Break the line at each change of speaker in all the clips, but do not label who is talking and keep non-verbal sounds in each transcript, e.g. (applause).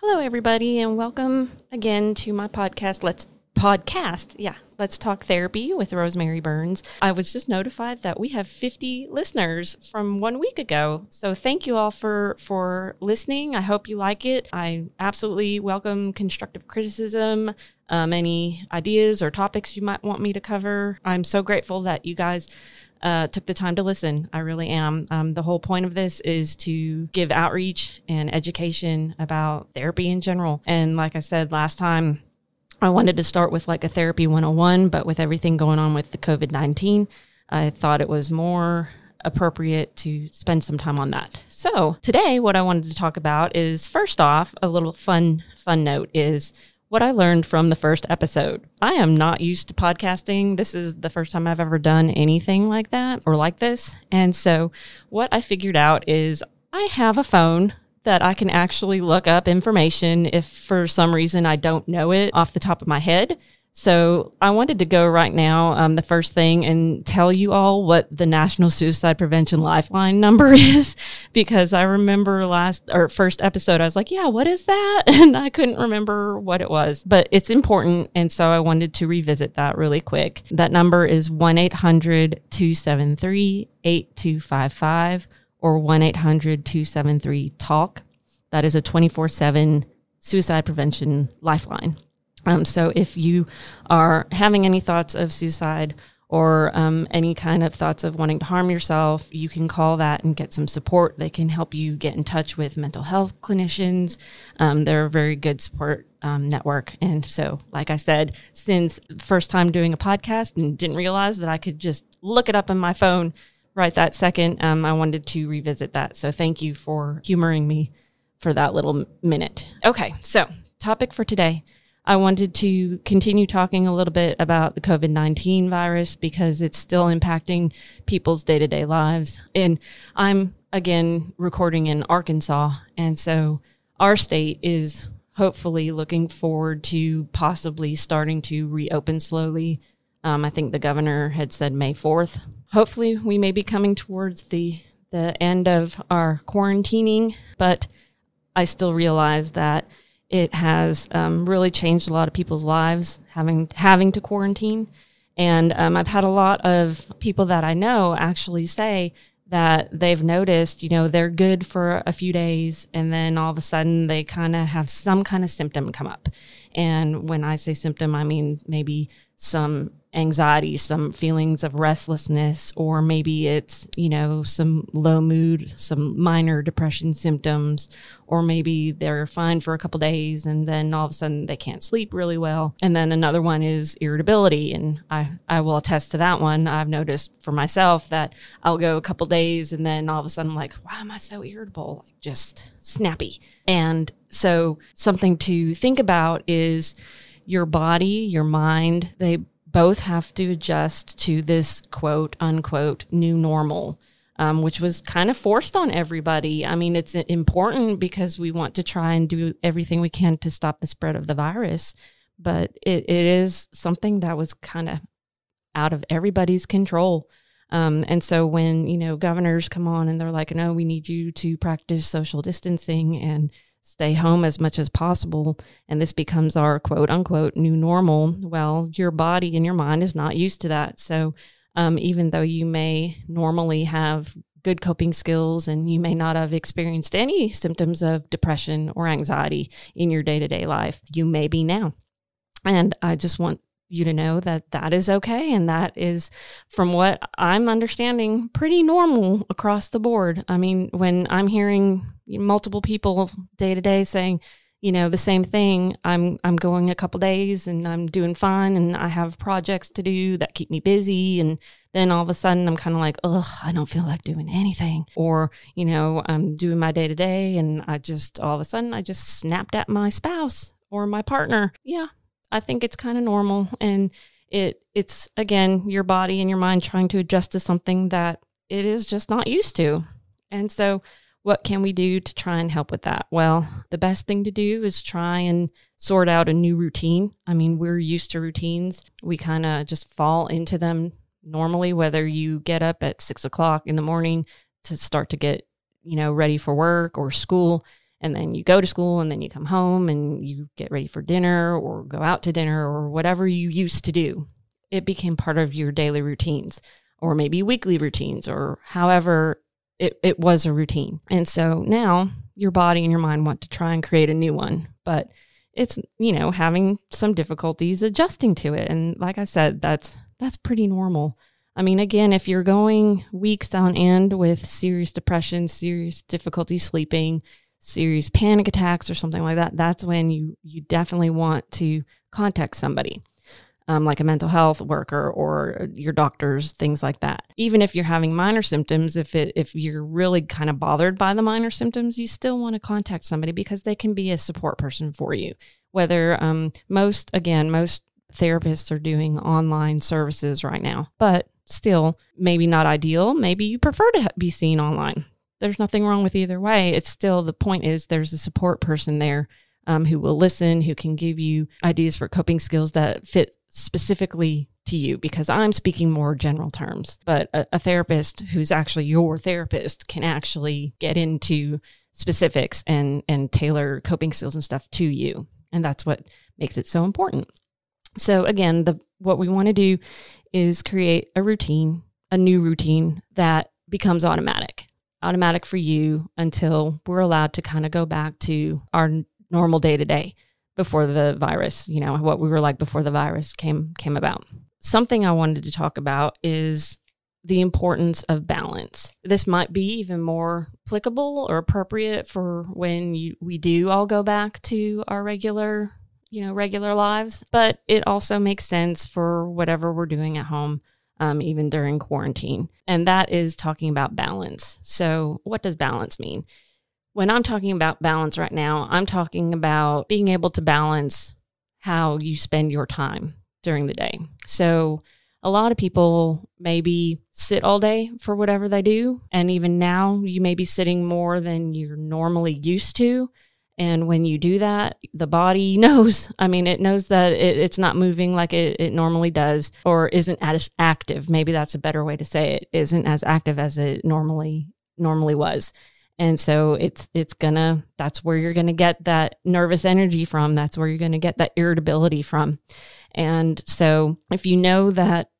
Hello, everybody, and welcome again to my podcast. Let's podcast. Yeah, let's talk therapy with Rosemary Burns. I was just notified that we have 50 listeners from one week ago. So thank you all for for listening. I hope you like it. I absolutely welcome constructive criticism, um, any ideas or topics you might want me to cover. I'm so grateful that you guys uh, took the time to listen. I really am. Um, the whole point of this is to give outreach and education about therapy in general. And like I said last time, I wanted to start with like a therapy 101, but with everything going on with the COVID 19, I thought it was more appropriate to spend some time on that. So today, what I wanted to talk about is first off, a little fun, fun note is what I learned from the first episode. I am not used to podcasting. This is the first time I've ever done anything like that or like this. And so what I figured out is I have a phone that I can actually look up information if for some reason I don't know it off the top of my head. So I wanted to go right now, um, the first thing, and tell you all what the National Suicide Prevention Lifeline number (laughs) is, because I remember last or first episode, I was like, yeah, what is that? (laughs) And I couldn't remember what it was, but it's important. And so I wanted to revisit that really quick. That number is 1 800 273 8255 or 1 800 273 TALK. That is a 24 7 suicide prevention lifeline. Um, so if you are having any thoughts of suicide or um, any kind of thoughts of wanting to harm yourself, you can call that and get some support. They can help you get in touch with mental health clinicians. Um, they're a very good support um, network. And so, like I said, since first time doing a podcast and didn't realize that I could just look it up on my phone right that second, um, I wanted to revisit that. So thank you for humoring me for that little minute. Okay, so topic for today. I wanted to continue talking a little bit about the COVID 19 virus because it's still impacting people's day to day lives. And I'm again recording in Arkansas. And so our state is hopefully looking forward to possibly starting to reopen slowly. Um, I think the governor had said May 4th hopefully we may be coming towards the the end of our quarantining, but I still realize that it has um, really changed a lot of people's lives having having to quarantine. And um, I've had a lot of people that I know actually say that they've noticed, you know, they're good for a few days and then all of a sudden they kind of have some kind of symptom come up. And when I say symptom, I mean maybe some anxiety, some feelings of restlessness, or maybe it's, you know, some low mood, some minor depression symptoms, or maybe they're fine for a couple days and then all of a sudden they can't sleep really well. And then another one is irritability. And I, I will attest to that one. I've noticed for myself that I'll go a couple days and then all of a sudden I'm like, why am I so irritable? Like just snappy. And so something to think about is your body, your mind, they both have to adjust to this quote unquote new normal. Um, which was kind of forced on everybody. I mean, it's important because we want to try and do everything we can to stop the spread of the virus, but it, it is something that was kind of out of everybody's control. Um, and so when, you know, governors come on and they're like, no, we need you to practice social distancing and stay home as much as possible and this becomes our quote unquote new normal. Well your body and your mind is not used to that. So um, even though you may normally have good coping skills and you may not have experienced any symptoms of depression or anxiety in your day-to-day life you may be now. And i just want you to know that that is okay and that is from what i'm understanding pretty normal across the board. I mean when i'm hearing multiple people day to day saying you know the same thing i'm i'm going a couple days and i'm doing fine and i have projects to do that keep me busy and then all of a sudden i'm kind of like oh i don't feel like doing anything. Or you know i'm doing my day to day and i just all of a sudden i just snapped at my spouse or my partner. Yeah I think it's kind of normal and it it's again your body and your mind trying to adjust to something that it is just not used to. And so what can we do to try and help with that? Well, the best thing to do is try and sort out a new routine. I mean, we're used to routines. We kind of just fall into them normally, whether you get up at six o'clock in the morning to start to get, you know, ready for work or school and then you go to school and then you come home and you get ready for dinner or go out to dinner or whatever you used to do. It became part of your daily routines or maybe weekly routines or however it, it was a routine. And so now your body and your mind want to try and create a new one, but it's, you know, having some difficulties adjusting to it. And like I said, that's that's pretty normal. I mean, again, if you're going weeks on end with serious depression, serious difficulty sleeping, serious panic attacks or something like that, that's when you you definitely want to contact somebody. Um, like a mental health worker or your doctors, things like that. Even if you're having minor symptoms, if it if you're really kind of bothered by the minor symptoms, you still want to contact somebody because they can be a support person for you. Whether um, most again most therapists are doing online services right now, but still maybe not ideal. Maybe you prefer to be seen online. There's nothing wrong with either way. It's still the point is there's a support person there um, who will listen, who can give you ideas for coping skills that fit specifically to you because I'm speaking more general terms. But a, a therapist who's actually your therapist can actually get into specifics and and tailor coping skills and stuff to you. And that's what makes it so important. So again, the what we want to do is create a routine, a new routine that becomes automatic. Automatic for you until we're allowed to kind of go back to our normal day to day before the virus, you know, what we were like before the virus came came about. Something I wanted to talk about is the importance of balance. This might be even more applicable or appropriate for when you, we do all go back to our regular you know, regular lives, but it also makes sense for whatever we're doing at home, um, even during quarantine. And that is talking about balance. So, what does balance mean? When I'm talking about balance right now, I'm talking about being able to balance how you spend your time during the day. So, a lot of people maybe sit all day for whatever they do. And even now, you may be sitting more than you're normally used to. And when you do that, the body (laughs) knows. I mean, it knows that it, it's not moving like it, it normally does or isn't as active. Maybe that's a better way to say it. Isn't as active as it normally normally was. And so it's it's gonna that's where you're gonna get that nervous energy from. That's where you're gonna get that irritability from. And so if you know that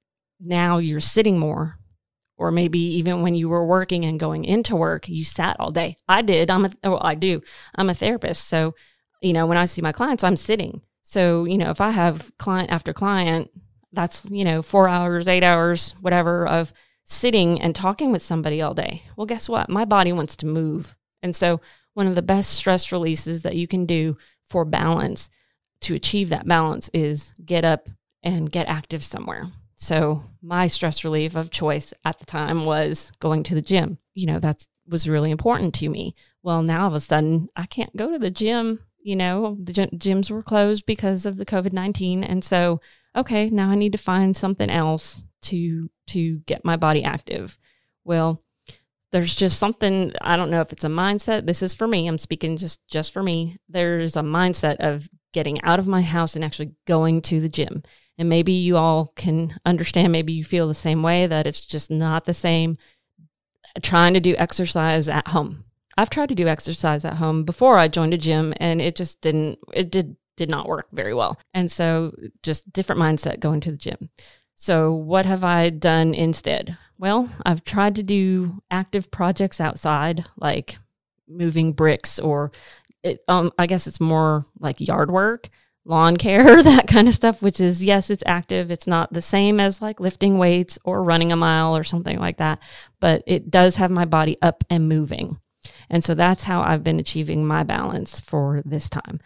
now you're sitting more or maybe even when you were working and going into work, you sat all day. I did. I'm a, well, I do. I'm a therapist. So, you know, when I see my clients, I'm sitting. So, you know, if I have client after client, that's, you know, four hours, eight hours, whatever of sitting and talking with somebody all day. Well, guess what? My body wants to move. And so, one of the best stress releases that you can do for balance to achieve that balance is get up and get active somewhere. So my stress relief of choice at the time was going to the gym. You know, that was really important to me. Well, now all of a sudden I can't go to the gym. You know, the gyms were closed because of the COVID 19. And so, okay, now I need to find something else to, to get my body active. Well, there's just something i don't know if it's a mindset this is for me i'm speaking just just for me there's a mindset of getting out of my house and actually going to the gym and maybe you all can understand, maybe you feel the same way that it's just not the same trying to do exercise at home. I've tried to do exercise at home before I joined a gym and it just didn't, it did, did not work very well. And so just different mindset going to the gym. So what have I done instead? Well, I've tried to do active projects outside, like moving bricks or it, um, I guess it's more like yard work lawn care, (laughs) that kind of stuff, which is, yes, it's active. It's not the same as like lifting weights or running a mile or something like that, but it does have my body up and moving. And so that's how I've been achieving my balance for this time.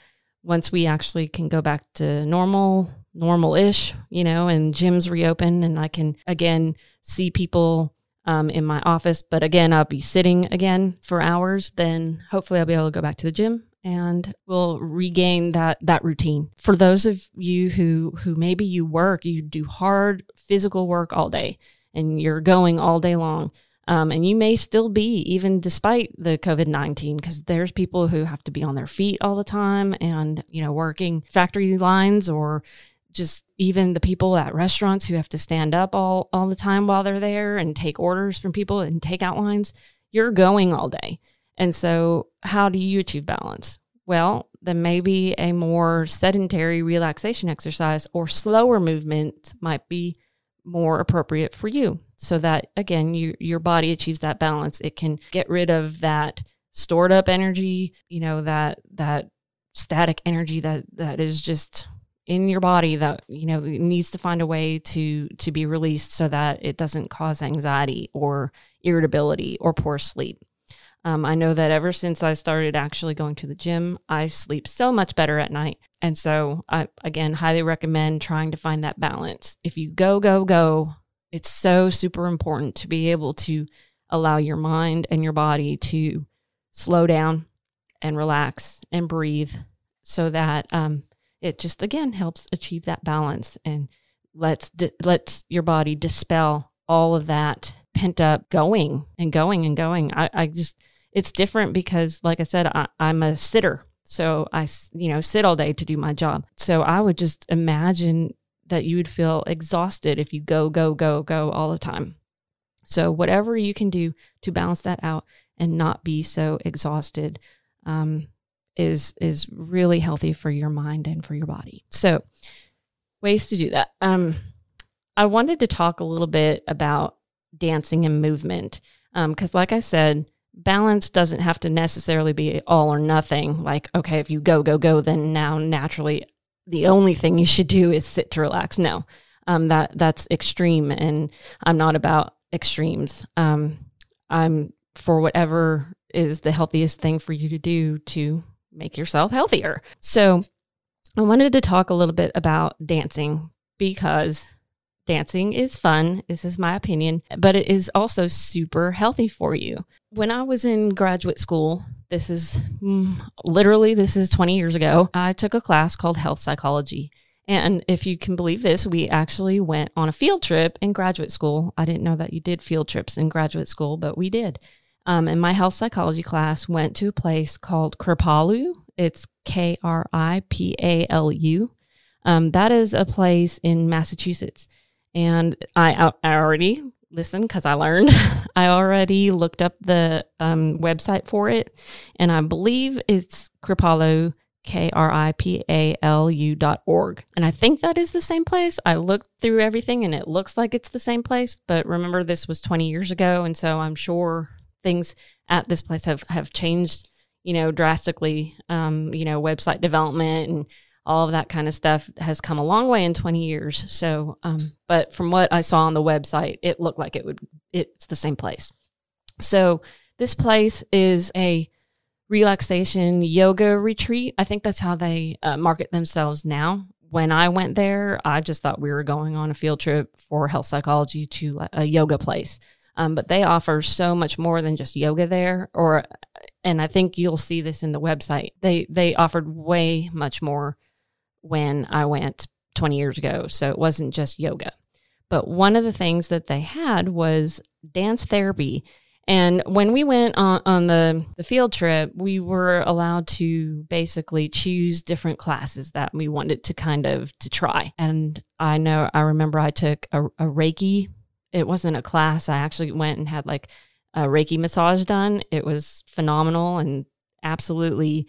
Once we actually can go back to normal, normal ish, you know, and gyms reopen and I can again see people um, in my office, but again, I'll be sitting again for hours, then hopefully I'll be able to go back to the gym and we'll regain that that routine. For those of you who who maybe you work, you do hard physical work all day and you're going all day long. Um, and you may still be even despite the covid-19 because there's people who have to be on their feet all the time and you know working factory lines or just even the people at restaurants who have to stand up all all the time while they're there and take orders from people and take out lines you're going all day And so, how do you achieve balance? Well, then maybe a more sedentary relaxation exercise or slower movement might be more appropriate for you so that again you, your body achieves that balance it can get rid of that stored up energy you know that that static energy that that is just in your body that you know needs to find a way to to be released so that it doesn't cause anxiety or irritability or poor sleep um, I know that ever since I started actually going to the gym, I sleep so much better at night. And so I, again, highly recommend trying to find that balance. If you go, go, go, it's so super important to be able to allow your mind and your body to slow down and relax and breathe so that um, it just, again, helps achieve that balance and lets, di- lets your body dispel all of that pent up going and going and going. I, I just, it's different because, like I said, I, I'm a sitter. So I, you know, sit all day to do my job. So I would just imagine that you would feel exhausted if you go, go, go, go all the time. So whatever you can do to balance that out and not be so exhausted um, is is really healthy for your mind and for your body. So ways to do that. Um, I wanted to talk a little bit about dancing and movement because, um, like I said, balance doesn't have to necessarily be all or nothing. Like, okay, if you go, go, go, then now naturally the only thing you should do is sit to relax. No, um, that that's extreme, and I'm not about extremes. Um, I'm for whatever is the healthiest thing for you to do to make yourself healthier. So, I wanted to talk a little bit about dancing because dancing is fun. This is my opinion, but it is also super healthy for you. When I was in graduate school, this is mm, literally this is 20 years ago, I took a class called health psychology. And if you can believe this, we actually went on a field trip in graduate school. I didn't know that you did field trips in graduate school, but we did. Um, and my health psychology class went to a place called Kripalu. It's K R I P A L U. Um, that is a place in Massachusetts. And I, I already listened because I learned. (laughs) I already looked up the um, website for it, and I believe it's Kripalu, K R I P A L U dot org. And I think that is the same place. I looked through everything and it looks like it's the same place. But remember, this was 20 years ago. And so I'm sure things at this place have, have changed, you know, drastically. Um, you know, website development and all of that kind of stuff has come a long way in 20 years. So, um, but from what I saw on the website, it looked like it would, it's the same place. So, this place is a relaxation yoga retreat. I think that's how they uh, market themselves now. When I went there, I just thought we were going on a field trip for health psychology to a yoga place. Um, but they offer so much more than just yoga there or and I think you'll see this in the website. They they offered way much more when I went 20 years ago. So it wasn't just yoga. But one of the things that they had was dance therapy. And when we went on, on the, the field trip, we were allowed to basically choose different classes that we wanted to kind of to try. And I know I remember I took a, a Reiki. It wasn't a class. I actually went and had like a Reiki massage done. It was phenomenal and absolutely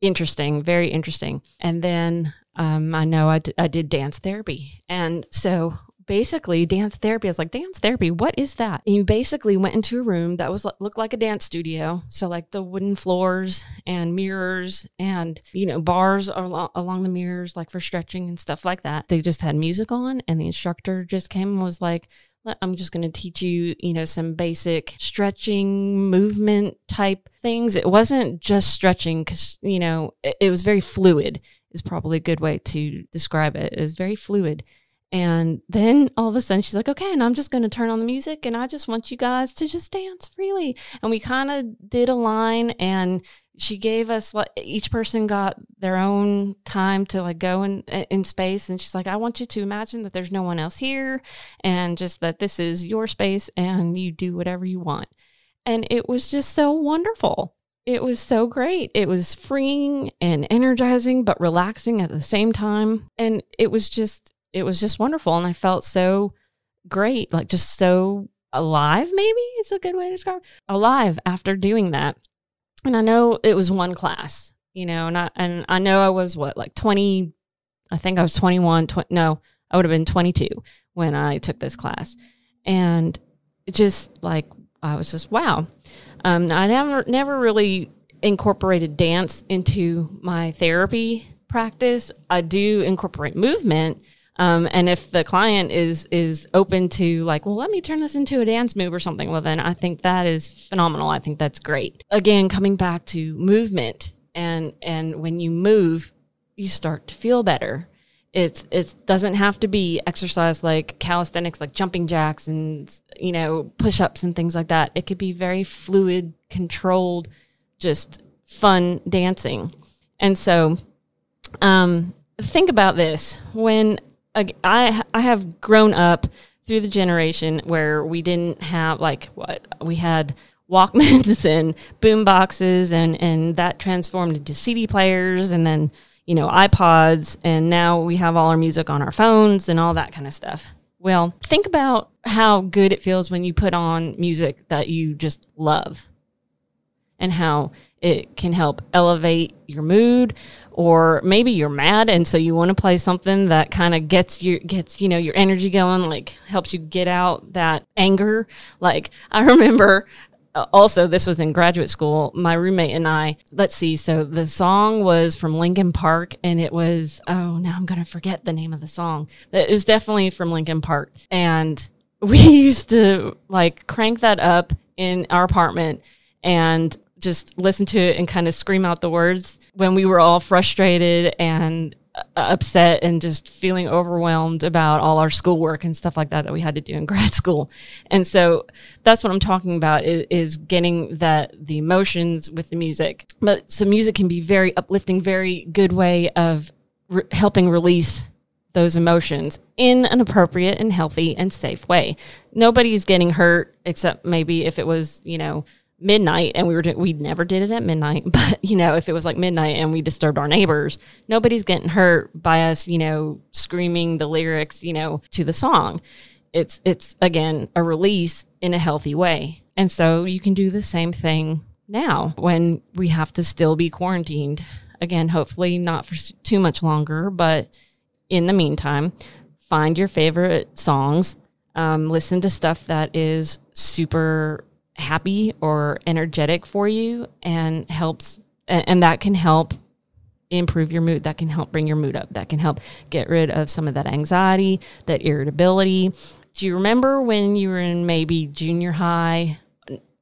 interesting, very interesting. And then um, I know I, d- I did dance therapy. And so basically dance therapy. I was like, dance therapy, what is that? And you basically went into a room that was looked like a dance studio. So like the wooden floors and mirrors and, you know, bars along, along the mirrors, like for stretching and stuff like that. They just had music on and the instructor just came and was like, I'm just going to teach you, you know, some basic stretching movement type things. It wasn't just stretching because, you know, it, it was very fluid is probably a good way to describe it. It was very fluid. And then all of a sudden she's like, okay, and I'm just going to turn on the music and I just want you guys to just dance freely. And we kind of did a line and she gave us like each person got their own time to like go in in space and she's like I want you to imagine that there's no one else here and just that this is your space and you do whatever you want. And it was just so wonderful. It was so great. It was freeing and energizing, but relaxing at the same time. And it was just, it was just wonderful. And I felt so great, like just so alive, maybe it's a good way to describe alive after doing that. and I know it was one class, you know, and I, and I know I was what, like 20, I think I was 21, 20, no, I would have been 22 when I took this class. And it just like, I was just, wow. Um, I never, never really incorporated dance into my therapy practice. I do incorporate movement. Um, and if the client is is open to like, well, let me turn this into a dance move or something, well, then I think that is phenomenal. I think that's great. Again, coming back to movement, and and when you move, you start to feel better. It's it doesn't have to be exercise like calisthenics, like jumping jacks and you know push ups and things like that. It could be very fluid, controlled, just fun dancing. And so um, think about this when I I have grown up through the generation where we didn't have like what we had Walkmans (laughs) and boom boxes and and that transformed into CD players and then you know iPods and now we have all our music on our phones and all that kind of stuff. Well, think about how good it feels when you put on music that you just love and how it can help elevate your mood or maybe you're mad and so you want to play something that kind of gets your gets you know your energy going like helps you get out that anger like i remember also this was in graduate school. My roommate and i let's see so the song was from Linkin Park and it was oh now i'm gonna forget the name of the song. It was definitely from Linkin Park. And (laughs) we used to like crank that up in our apartment and just listen to it and kind of scream out the words when we were all frustrated and uh, Uh, upset and just feeling overwhelmed about all our schoolwork and stuff like that that we had to do in (laughs) grad school. And so that's what I'm talking about is, is getting that the emotions with the music. But so music can be very uplifting, very good way of re- helping release those emotions in an appropriate and healthy and safe way. Nobody's getting hurt except maybe if it was, you know, midnight and we were we never did it at midnight (laughs) but you know if it was like midnight and we disturbed our neighbors nobody's getting hurt by us you know screaming the lyrics you know to the song. It's it's again a release in a healthy way. And so you can do the same thing now when we have to still be quarantined. Again hopefully not for too much longer but in the meantime find your favorite songs. Um, listen to stuff that is super happy or energetic for you and helps and that can help improve your mood that can help bring your mood up that can help get rid of some of that anxiety that irritability. Do you remember when you were in maybe junior high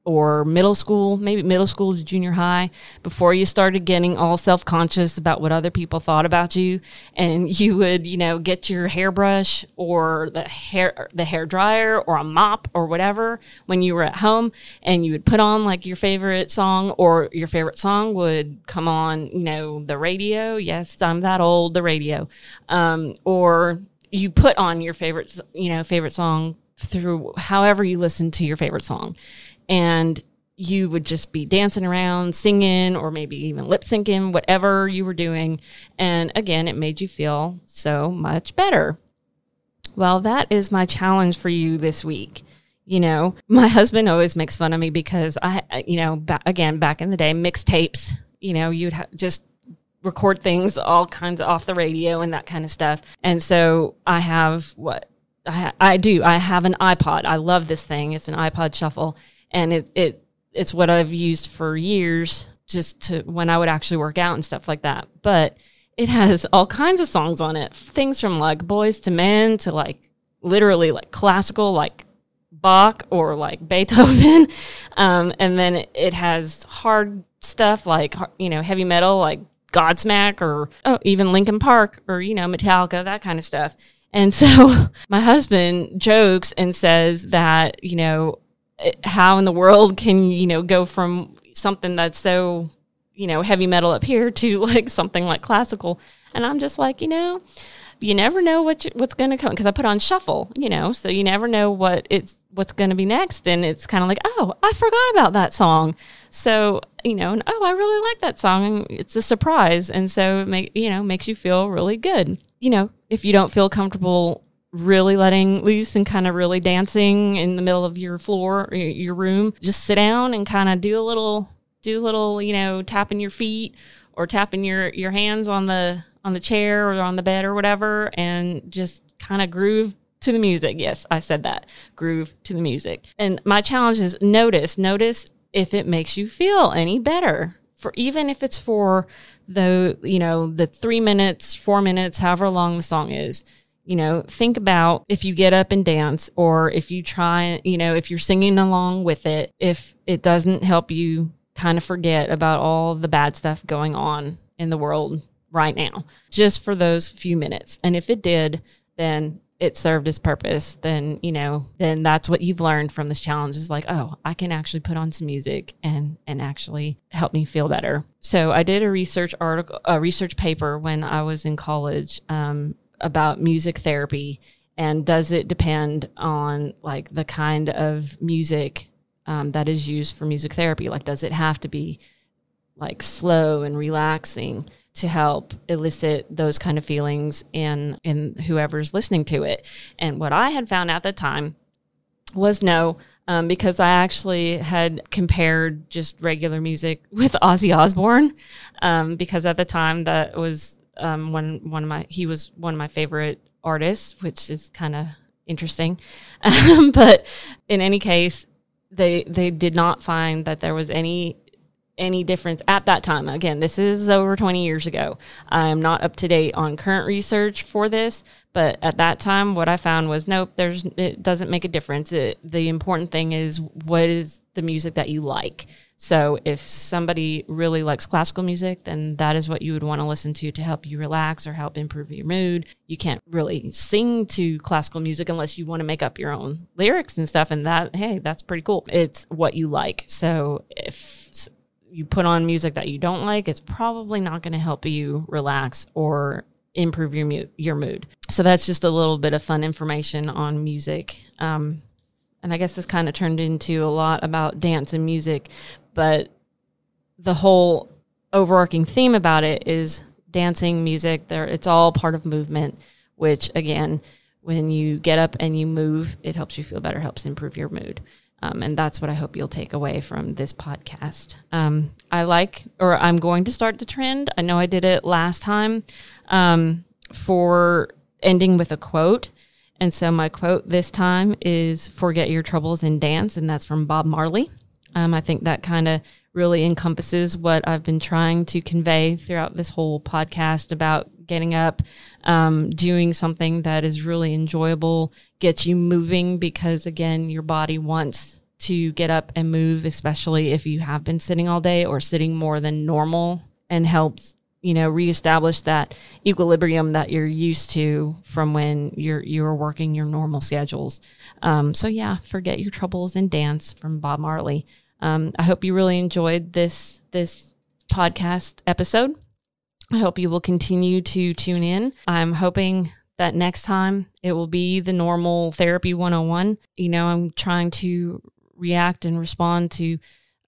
or middle school, maybe middle school to junior high, before you started getting all self conscious about what other people thought about you, and (laughs) you would, you know, get your hairbrush or the hair the hair dryer or a mop or whatever when you were at home, and you would put on like your favorite song, or your favorite song would come on, you know, the radio. Yes, I'm that old, the radio, um, or you put on your favorite, you know, favorite song through however you listen to your favorite song and you would just be dancing around, singing, or maybe even lip syncing, whatever you were doing. And again, it made you feel so much better. Well, that is my challenge for you this week. You know, my husband always makes fun of me because I, you know, ba- again, back in the day, mixtapes, you know, you'd ha- just record things all kinds of off the radio and that kind of stuff. And so I have what I, I do. I have an iPod. I love this thing. It's an iPod shuffle and it, it it's what I've used for years just to when I would actually work out and stuff like that. But it has all kinds of songs on it, things from like Boyz II Men to like literally like classical, like Bach or like Beethoven, (laughs) um, and then it has hard stuff like you know heavy metal like Godsmack or oh even Linkin Park or you know Metallica that kind of stuff. And (laughs) so my husband jokes and says that you know how in the world can you know go from something that's so you know heavy metal up here to (laughs) like something like classical? And i'm just like you know you never know what you, what's going to come because i put on shuffle you know? So you never know what it's what's going to be next and it's kind of like oh i forgot about that song. So you know and, oh i really like that song it's a surprise and so it make you know makes you feel really good. You know if you don't feel comfortable really letting loose and kind of really dancing in the middle of your floor, your room, just sit down and kind of do a little do a little, you know, tapping your feet or tapping your your hands on the on the chair or on the bed or whatever and just kind of groove to the music. Yes, I said that. Groove to the music. And my challenge is notice, notice if it makes you feel any better. For even if it's for the, you know, the 3 minutes, 4 minutes, however long the song is. You know, think about if you get up and dance or if you try, you know, if you're singing along with it, if it doesn't help you kind of forget about all the bad stuff going on in the world right now, just for those few minutes. And if it did, then it served its purpose, then, you know, then that's what you've learned from this challenge is like, oh, I can actually put on some music and and actually help me feel better. So I did a research article, a research paper when I was in college um, about music therapy and does it depend on like the kind of music um, that is used for music therapy? Like, does it have to be like slow and relaxing? to help elicit those kind of feelings in in whoever's listening to it. And what I had found at the time was no, um, because I actually had compared just regular music with Ozzy Osbourne, um, because at the time that was um, one one of my he was one of my favorite artists, which is kind of interesting. (laughs) but in any case, they they did not find that there was any any difference at that time. Again, this is over 20 years ago. I'm not up to date on current research for this, but at that time, what I found was nope, there's it doesn't make a difference. It, the important thing is what is the music that you like. So if somebody really likes classical music, then that is what you would want to listen to to help you relax or help improve your mood. You can't really sing to classical music unless you want to make up your own lyrics and stuff. And that, hey, that's pretty cool. It's what you like. So if you put on music that you don't like, it's probably not going to help you relax or improve your mood, your mood. So that's just a little bit of fun information on music. Um, and I guess this kind of turned into a lot about dance and music, but the whole overarching theme about it is dancing, music. There, it's all part of movement. Which again, when you get up and you move, it helps you feel better, helps improve your mood. Um, and that's what I hope you'll take away from this podcast. Um, I like, or I'm going to start the trend. I know I did it last time um, for ending with a quote. And so my quote this time is Forget your troubles and dance. And that's from Bob Marley. Um, I think that kind of really encompasses what I've been trying to convey throughout this whole podcast about getting up, um, doing something that is really enjoyable, gets you moving because, again, your body wants to get up and move, especially if you have been sitting all day or sitting more than normal, and helps you know reestablish that equilibrium that you're used to from when you're you're working your normal schedules um, so yeah forget your troubles and dance from bob marley um, I hope you really enjoyed this this podcast episode. I hope you will continue to tune in. I'm hoping that next time it will be the normal therapy 101. You know, I'm trying to react and respond to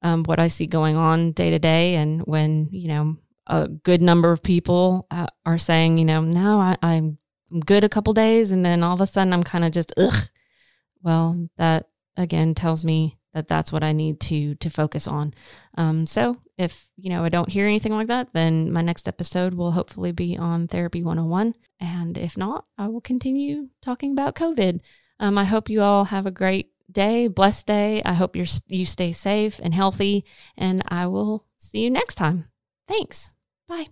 um, what I see going on day to day. And when, you know, a good number of people uh, are saying, you know, no, I, I'm good a couple days. And then all of a sudden I'm kind of just, ugh. Well, that again tells me that that's what I need to to focus on. Um, so if you know I don't hear anything like that, then my next episode will hopefully be on Therapy 101. And if not, I will continue talking about COVID. Um, I hope you all have a great day, blessed day. I hope you're you stay safe and healthy, and I will see you next time. Thanks. Bye.